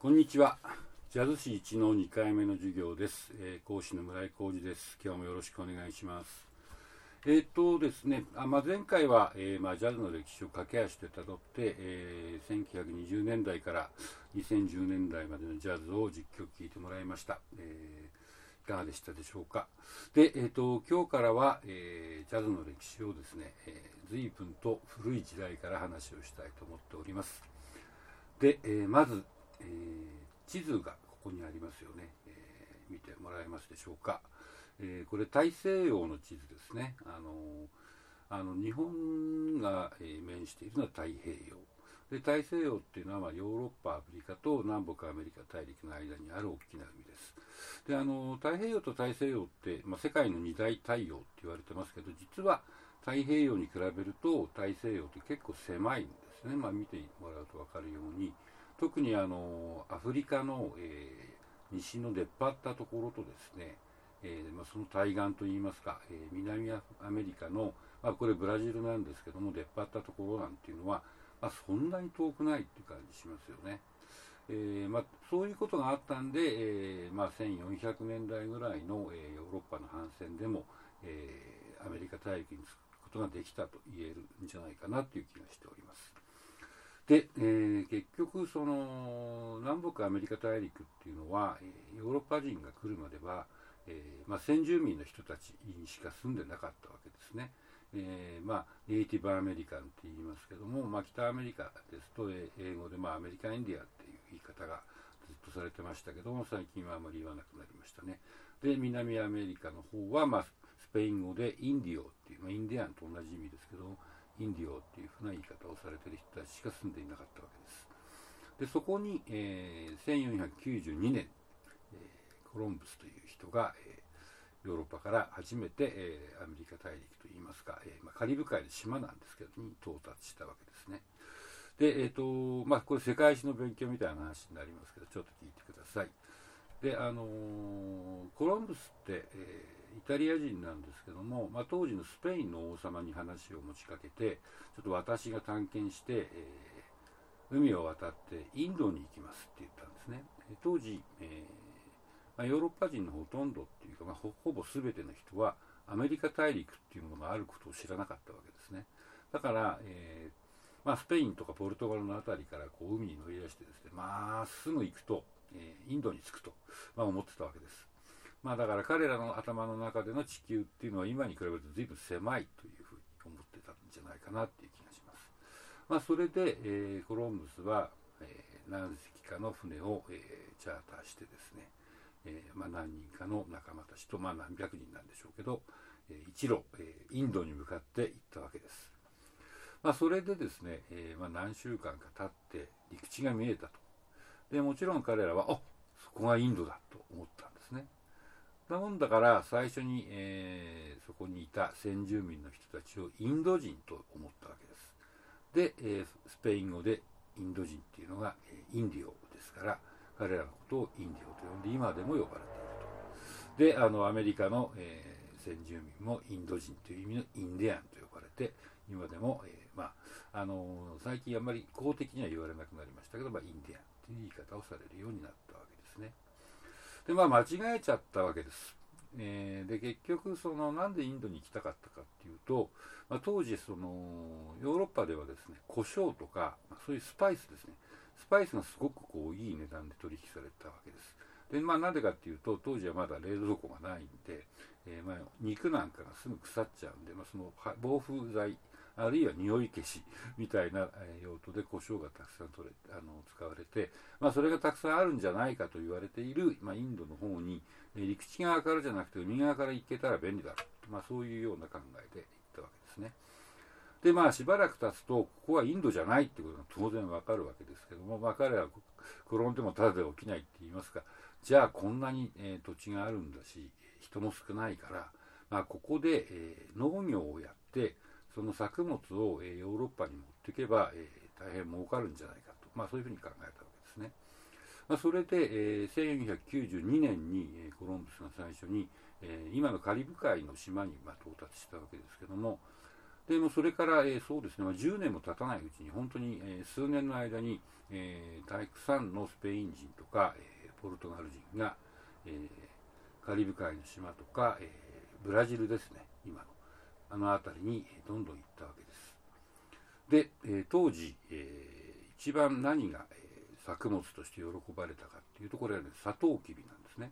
こんにちは。ジャズ史1の2回目の授業です。えー講師の村井浩二です。今日もよろしくお願いします。えーっとですね、あまあ、前回は、えーまあ、ジャズの歴史を駆け足でたどって、えー1920年代から2010年代までのジャズを実況聞いてもらいました。えーいかがでしたでしょうか。で、えーっと今日からは、えージャズの歴史をですね、えー随分と古い時代から話をしたいと思っております。で、えーまず、地図がここにありますよね、えー見てもらえますでしょうか、えーこれ大西洋の地図ですね。あのあの日本が、えー面しているのは太平洋。で大西洋っていうのは、まあ、ヨーロッパアフリカと南北アメリカ大陸の間にある大きな海です。であの太平洋と大西洋って、まあ、世界の二大太陽って言われてますけど実は太平洋に比べると大西洋って結構狭いんですね、まあ、見てもらうと分かるように特にあのアフリカの、えー西の出っ張ったところとですね、えーまあ、その対岸といいますか、えー南アメリカの、まあ、これブラジルなんですけども出っ張ったところなんていうのは、まあ、そんなに遠くないっていう感じしますよね。えーまあ、そういうことがあったんで、えーまあ、1400年代ぐらいの、えーヨーロッパの反戦でも、えーアメリカ大陸に着くことができたと言えるんじゃないかなという気がしております。で、えー結局その南北アメリカ大陸っていうのは、えヨーロッパ人が来るまでは、えーまあ、先住民の人たちにしか住んでなかったわけですね。えーまあ、ネイティブアメリカンって言いますけども、まあ、北アメリカですと英語で、まあ、アメリカインディアっていう言い方がずっとされてましたけども最近はあまり言わなくなりましたねで南アメリカの方は、まあ、スペイン語でインディオっていう、まあ、インディアンと同じ意味ですけどもインディオっていうふうな言い方をされてる人たちしか住んでいなかったわけですでそこに、えー1492年、えーコロンブスという人が、えーヨーロッパから初めて、えーアメリカ大陸といいますか、えまあ、カリブ海の島なんですけどに到達したわけですね。で、えっ、と、まあ、これ世界史の勉強みたいな話になりますけど、ちょっと聞いてください。で、あのコロンブスって、えイタリア人なんですけども、まあ、当時のスペインの王様に話を持ちかけて、ちょっと私が探検して、えー海を渡ってインドに行きますって言ったんですね。当時、えーまあ、ヨーロッパ人のほとんどっていうか、まあ、ほほぼ全ての人はアメリカ大陸っていうものがあることを知らなかったわけですね。だから、えーまあ、スペインとかポルトガルのあたりからこう海に乗り出してですね、まっすぐ行くと、えインドに着くと、ま、思ってたわけです。まあ、だから彼らの頭の中での地球っていうのは今に比べると随分狭いというふうに思ってたんじゃないかなっていう気がします。まあ、それで、えーコロンブスは、えー何隻かの船を、えーチャーターしてですね、えーまあ、何人かの仲間たちと、まあ、何百人なんでしょうけど、えー一路、えーインドに向かって行ったわけです。まあ、それでですね、えーまあ、何週間か経って陸地が見えたと。でもちろん彼らは、あそこがインドだと思った。なもんだから最初に、えーそこにいた先住民の人たちをインド人と思ったわけです。で、えースペイン語でインド人っていうのが、えインディオですから彼らのことをインディオと呼んで今でも呼ばれていると。であのアメリカの、え先住民もインド人という意味のインディアンと呼ばれて今でも、えまああの最近あんまり公的には言われなくなりましたけど、まあ、インディアンという言い方をされるようになったわけですね。でまあ間違えちゃったわけです。えーで結局そのなんでインドに行きたかったかっていうと、まあ、当時そのヨーロッパではですね胡椒とか、そういうスパイスですねスパイスがすごくこういい値段で取引されたわけですでまあなんでかっていうと当時はまだ冷蔵庫がないんで、えーまあ、肉なんかがすぐ腐っちゃうんで、まあ、その防風剤あるいは匂い消しみたいな用途で胡椒がたくさん取れあの使われて、まあ、それがたくさんあるんじゃないかと言われている、まあ、インドの方に、え陸地側からじゃなくて海側から行けたら便利だろう、まあ、そういうような考えで行ったわけですね。でまあしばらく経つとここはインドじゃないってことが当然わかるわけですけども、まあ、彼は転んでもただで起きないって言いますかじゃあこんなに、えー土地があるんだし人も少ないから、まあ、ここで、えー農業をやってその作物を、えーヨーロッパに持っていけば、えー大変儲かるんじゃないかと、まあ、そういうふうに考えたわけですね。まあ、それで、えー1492年に、えーコロンブスが最初に、えー今のカリブ海の島に、まあ、到達したわけですけどもでもそれから、えー、そうですね、まあ、10年も経たないうちに本当に、えー、数年の間に、えー、たくさんのスペイン人とか、えー、ポルトガル人が、えー、カリブ海の島とか、えー、ブラジルですね。今の。あの辺りにどんどん行ったわけです。で、えー、当時、えー、一番何が、え、作物として喜ばれたかっていうところは、ね、サトウキビなんですね。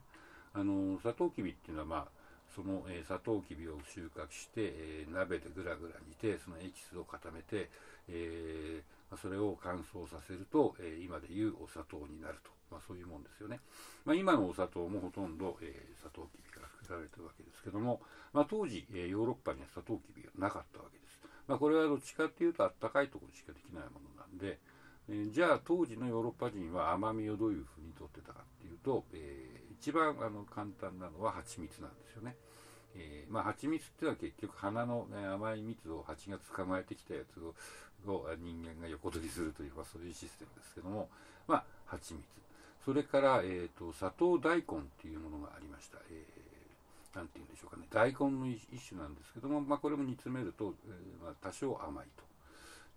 あのサトウキビっていうのはまあその、えー、サトウキビを収穫して、えー、鍋でぐらぐら煮てそのエキスを固めて、えー、それを乾燥させると、え今でいうお砂糖になると、まあ、そういうもんですよね、まあ、今のお砂糖もほとんど、えサトウキビから作られてるわけですけども、まあ、当時、えヨーロッパにはサトウキビがなかったわけです、まあこれはどっちかっていうとあったかいところしかできないものなんで、えじゃあ当時のヨーロッパ人は甘みをどういうふうにとってたかっていうと、え一番あの簡単なのは蜂蜜なんですよね。えー、まあ、蜂蜜っていうのは結局花の、ね、甘い蜜を蜂が捕まえてきたやつを人間が横取りするというかそういうシステムですけども、まあ、蜂蜜。それから、えーと、砂糖大根っていうものがありました、えー、なんて言うんでしょうかね。大根の一種なんですけども、まあ、これも煮詰めると、えー、まあ、多少甘いと。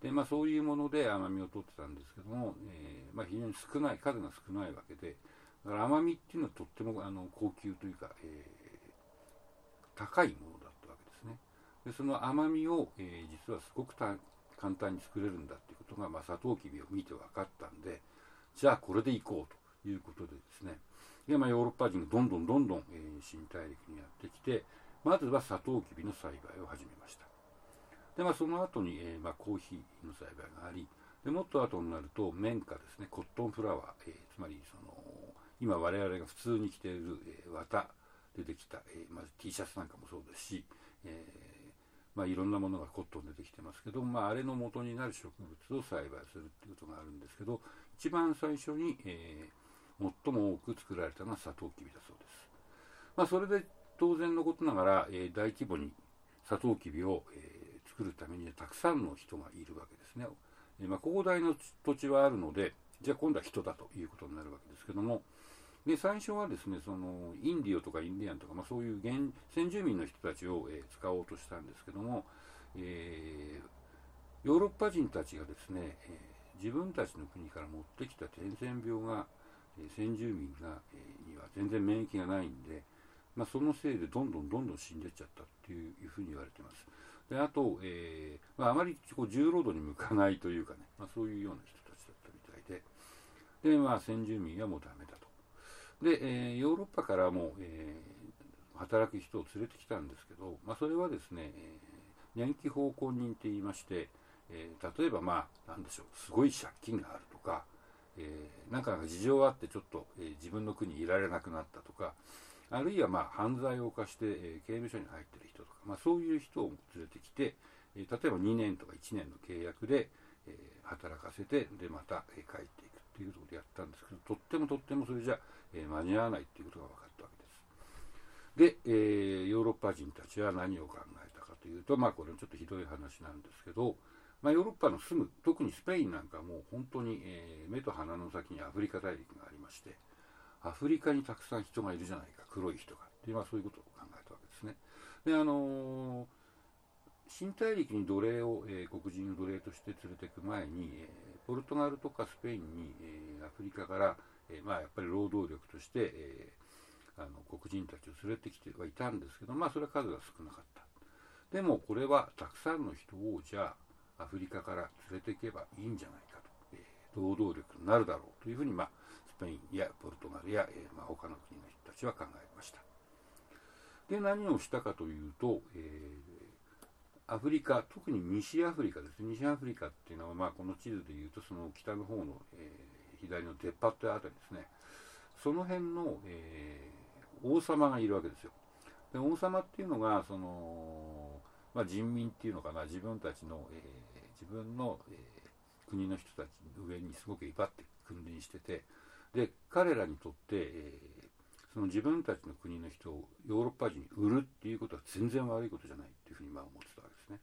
で、まあ、そういうもので甘みを取ってたんですけども、えー、まあ、非常に少ない数が少ないわけでだから甘みっていうのはとってもあの高級というか、えー高いものだったわけですね。でその甘みを、えー、実はすごく簡単に作れるんだっていうことが、まあ、サトウキビを見て分かったんでじゃあこれでいこうと。いうことでですね。で、まあ、ヨーロッパ人がどんどんどんどん、えー、新大陸にやってきてまずはサトウキビの栽培を始めました。で、まあ、その後に、えーまあ、コーヒーの栽培がありでもっと後になると綿花ですね。コットンフラワー、えー、つまりその今我々が普通に着ている、えー、綿出てきた、えーまあ、T シャツなんかもそうですし、えーまあ、いろんなものがコットン出てきてますけど、まあ、あれの元になる植物を栽培するっていうことがあるんですけど一番最初に、えー、最も多く作られたのはサトウキビだそうです、まあ、それで当然のことながら、えー、大規模にサトウキビを、えー、作るためにたくさんの人がいるわけですね、えーまあ、広大な土地はあるのでじゃあ今度は人だということになるわけですけども、で最初はですねそのインディオとかインディアンとか、まあ、そういう原先住民の人たちを、えー、使おうとしたんですけども、えー、ヨーロッパ人たちがですね、えー、自分たちの国から持ってきた伝染病が、先住民が、えには全然免疫がないんで、まあ、そのせいでどんどんどんどん死んでっちゃったっていうふうに言われてます。であと、えーまあ、あまりこう重労働に向かないというかね、まあ、そういうような人たちだったみたいで、で、まあ、先住民はもうダメだと。で、えー、ヨーロッパからも、えー、働く人を連れてきたんですけど、まあ、それはですね、えー、年季奉公人って言いまして、え、例えばまあなんでしょうすごい借金があるとか、えー、なんか事情があってちょっと、えー、自分の国にいられなくなったとかあるいはまあ犯罪を犯して、えー、刑務所に入ってる人とか、まあ、そういう人を連れてきて、え、例えば2年とか1年の契約で、え、働かせてでまた、え、帰っていくっていうことでやったんですけどとってもとってもそれじゃえ、間に合わないっていうことが分かったわけです。で、え、ヨーロッパ人たちは何を考えたかというと、まあこれちょっとひどい話なんですけど、まあ、ヨーロッパの住む、特にスペインなんかもう本当に、えー、目と鼻の先にアフリカ大陸がありまして、アフリカにたくさん人がいるじゃないか、黒い人が。で、まあそういうことを考えたわけですね。で、あのー、新大陸に奴隷を、えー、黒人を奴隷として連れていく前に、えー、ポルトガルとかスペインに、えー、アフリカからえー、まあ、やっぱり労働力として、えー、あの黒人たちを連れてきてはいたんですけど、まあ、それは数が少なかった。でもこれはたくさんの人をじゃあアフリカから連れていけばいいんじゃないかと、えー、労働力になるだろうというふうに、まあ、スペインやポルトガルや、えーまあ、他の国の人たちは考えました。で何をしたかというと、えー、アフリカ特に西アフリカです西アフリカっていうのは、まあ、この地図でいうとその北の方の、えー左の出っ張ってあたりですね。その辺の、え、王様がいるわけですよ。で王様っていうのがその、まあ、人民っていうのかな。自分たちの、えー、自分の、えー、国の人たちの上にすごく威張って君臨しててで彼らにとって、えー、その自分たちの国の人をヨーロッパ人に売るっていうことは全然悪いことじゃないっていうふうにまあ思ってたわけですね。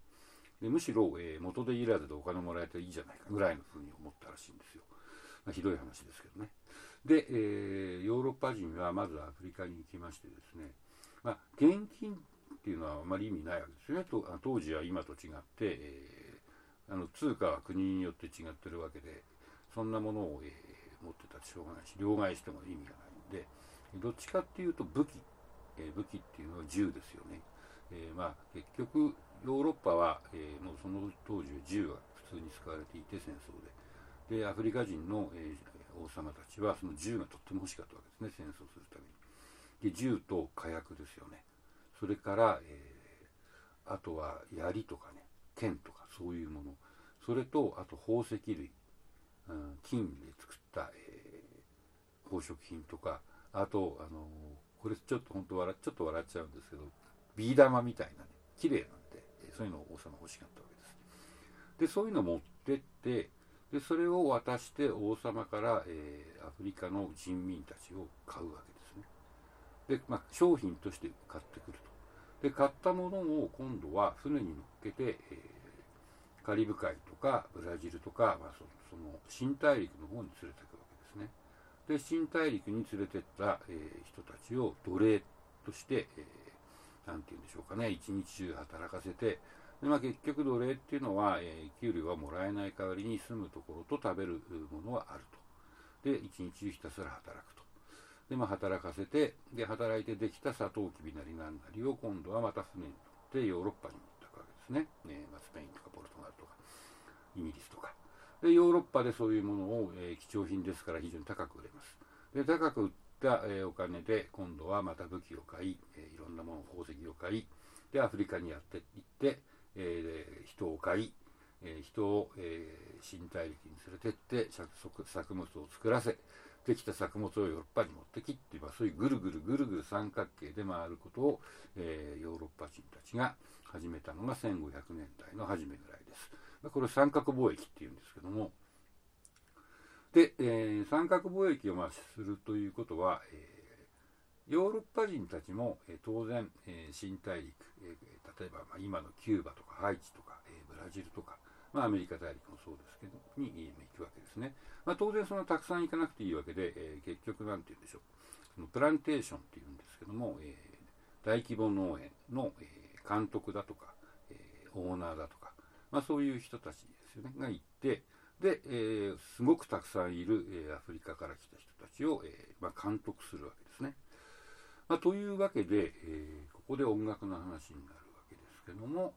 でむしろ、えー、元でいらずでお金もらえていいじゃないかぐらいのふうに思ったらしいんですよ。まあ、ひどい話ですけどね。で、えー、ヨーロッパ人はまずアフリカに行きましてですね、まあ、現金っていうのはあまり意味ないわけですよね。と当時は今と違って、えー、あの通貨は国によって違ってるわけでそんなものを、えー、持ってたってしょうがないし両替しても意味がないのでどっちかっていうと武器、えー、武器っていうのは銃ですよね、えまあ、結局ヨーロッパは、えもうその当時は銃が普通に使われていて戦争で。でアフリカ人の、え王様たちはその銃がとっても欲しかったわけですね戦争するために。で銃と火薬ですよね。それから、えー、あとは槍とかね。剣とかそういうもの。それとあと宝石類、うん、金で作った、えー、宝飾品とか。あと、あのー、これちょっと本当笑ちょっと笑っちゃうんですけどビー玉みたいなね綺麗なんで、えそういうのを王様欲しかったわけです。でそういうのを持ってってでそれを渡して王様から、えー、アフリカの人民たちを買うわけですね。で、まあ、商品として買ってくると。で買ったものを今度は船に乗っけて、えー、カリブ海とかブラジルとか、まあ、そその新大陸の方に連れていくわけですね。で新大陸に連れてった、えー、人たちを奴隷として、えー、て言うんでしょうかね一日中働かせてで、まあ、結局奴隷っていうのは、えー、給料はもらえない代わりに住むところと食べるものはあると。で一日中ひたすら働くと。で、まあ、働かせてで働いてできたサトウキビなりなんなりを今度はまた船に乗ってヨーロッパに持っていくわけですね。ね、まあ、スペインとかポルトガルとかイギリスとか。でヨーロッパでそういうものを、えー、貴重品ですから非常に高く売れます。で高く売った、えー、お金で今度はまた武器を買い、えー、いろんなもの宝石を買いでアフリカにやっていって、えー、人を買い、えー、人を、えー、新大陸に連れてって作物を作らせできた作物をヨーロッパに持ってきっていう、まあ、そういうぐるぐるぐるぐる三角形で回ることを、えー、ヨーロッパ人たちが始めたのが1500年代の初めぐらいです。これ三角貿易っていうんですけども、で、えー、三角貿易をまあするということは、えー、ヨーロッパ人たちも、えー、当然、え、新大陸、え、例えば、ま、今のキューバとかハイチとか、え、ブラジルとか、まあ、アメリカ大陸もそうですけど、に行くわけですね。まあ、当然そのたくさん行かなくていいわけで、えー、結局なんて言うんでしょう。そのプランテーションっていうんですけども、えー、大規模農園の、えー、監督だとか、えー、オーナーだとか、まあ、そういう人たちですよね、が行って、で、えー、すごくたくさんいる、えー、アフリカから来た人たちを、えーまあ、監督するわけですね。まあ、というわけで、えー、ここで音楽の話になるわけですけども、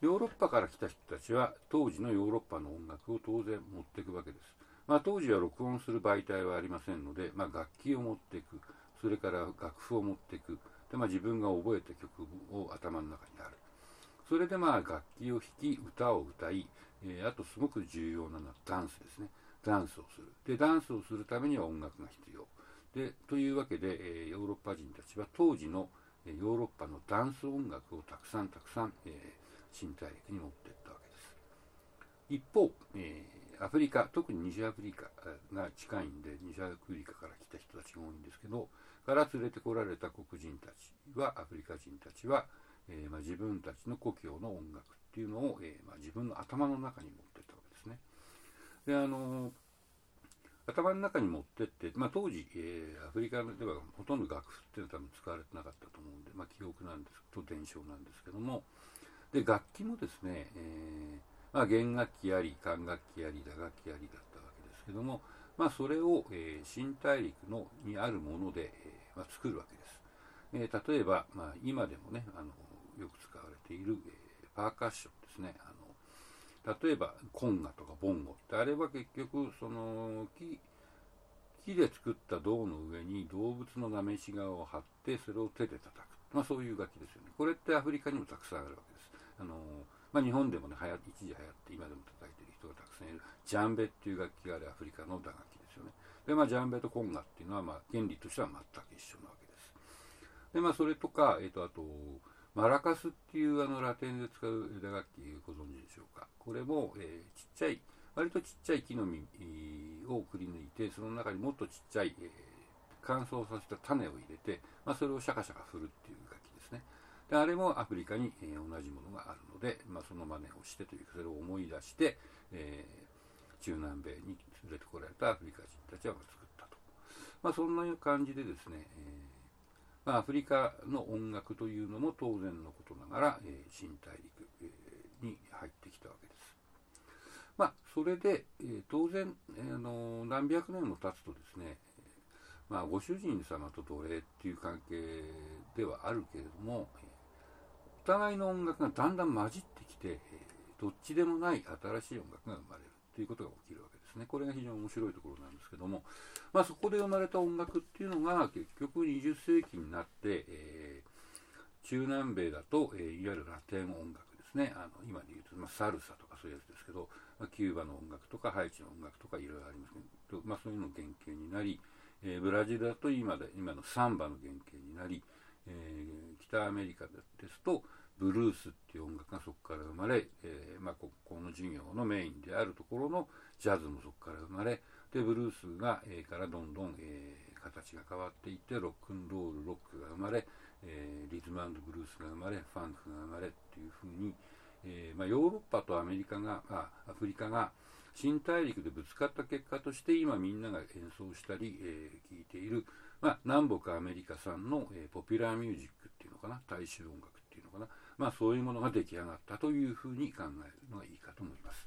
ヨーロッパから来た人たちは当時のヨーロッパの音楽を当然持っていくわけです。まあ、当時は録音する媒体はありませんので、まあ、楽器を持っていく、それから楽譜を持っていく、でまあ、自分が覚えた曲を頭の中にある。それでまあ楽器を弾き、歌を歌い、えー、あとすごく重要なのはダンスですね。ダンスをする。で、ダンスをするためには音楽が必要。で、というわけで、えー、ヨーロッパ人たちは当時のヨーロッパのダンス音楽をたくさんたくさん、えー新大陸に持っていったわけです。一方、えー、アフリカ、特に西アフリカが近いんで、西アフリカから来た人たちが多いんですけど、から連れてこられた黒人たちは、アフリカ人たちは、えー、まあ、自分たちの故郷の音楽っていうのを、えー、まあ、自分の頭の中に持っていったわけですね。で、あの頭の中に持ってって、まあ、当時、えー、アフリカではほとんど楽譜っていうのは多分使われてなかったと思うんで、まあ、記憶なんですと伝承なんですけども、で楽器もですね、えー、まあ、弦楽器あり管楽器あり打楽器ありだったわけですけども、まあ、それを、えー、新大陸のにあるもので、えー、まあ、作るわけです、え例えば、まあ、今でもねあのよく使われている、えパーカッションですね。あの例えばコンガとかボンゴってあれは結局その木木で作った銅の上に動物のなめし側を貼ってそれを手で叩く、まあ、そういう楽器ですよね。これってアフリカにもたくさんあるわけです。あのまあ、日本でもね流行一時流行って今でも叩いてる人がたくさんいるジャンベっていう楽器があるアフリカの打楽器ですよね。でまあジャンベとコンガっていうのはまあ原理としては全く一緒なわけです。でまあそれとか、えー、とあとマラカスっていうあのラテンで使う打楽器ご存知でしょうか。これも、えー、ちっちゃい割とちっちゃい木の実をくり抜いてその中にもっとちっちゃい、えー、乾燥させた種を入れて、まあ、それをシャカシャカ振るっていう楽器ですね。であれもアフリカに、えー、同じものがあるので、まあ、その真似をしてというかそれを思い出して、えー、中南米に連れてこられたアフリカ人たちは作ったと、まあ、そんな感じでですね、えーまあ、アフリカの音楽というのも当然のことながら、え、新大陸、え、に入ってきたわけです。まあ、それで、え、当然、え、の何百年も経つとですね、まあ、ご主人様と奴隷っていう関係ではあるけれども、互いの音楽がだんだん混じってきて、どっちでもない新しい音楽が生まれるということが起きるわけですね。これが非常に面白いところなんですけども、まあ、そこで生まれた音楽っていうのが結局20世紀になって、えー、中南米だと、えー、いわゆるラテン音楽ですね。あの今で言うと、まあ、サルサとかそういうやつですけど、まあ、キューバの音楽とかハイチの音楽とかいろいろありますけど、まあ、そういうの原型になり、えー、ブラジルだと今で今のサンバの原型になり、北アメリカですとブルースっていう音楽がそこから生まれ、えー、まあ、ここの授業のメインであるところのジャズもそこから生まれでブルースが、えー、からどんどん、えー、形が変わっていってロックンロールロックが生まれ、えリズムブルースが生まれファンクが生まれっていうふうに、えまあ、ヨーロッパとアメリカがあアフリカが新大陸でぶつかった結果として今みんなが演奏したり、えー、いている、まあ、南北アメリカ産の、えー、ポピュラーミュージックかな大衆音楽っていうのかな、まあ、そういうものが出来上がったというふうに考えるのがいいかと思います。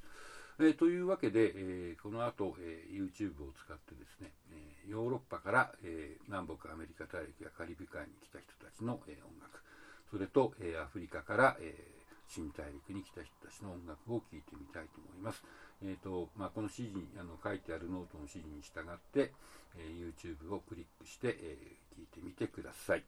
えー、というわけで、えー、この後、えー、YouTube を使ってですね、えヨーロッパから、え南北アメリカ大陸やカリブ海に来た人たちの、え音楽それと、えアフリカから、え新大陸に来た人たちの音楽を聴いてみたいと思います。えーとまあ、この指示にあの書いてあるノートの指示に従って、えー、YouTube をクリックして、えー、聞いてみてください。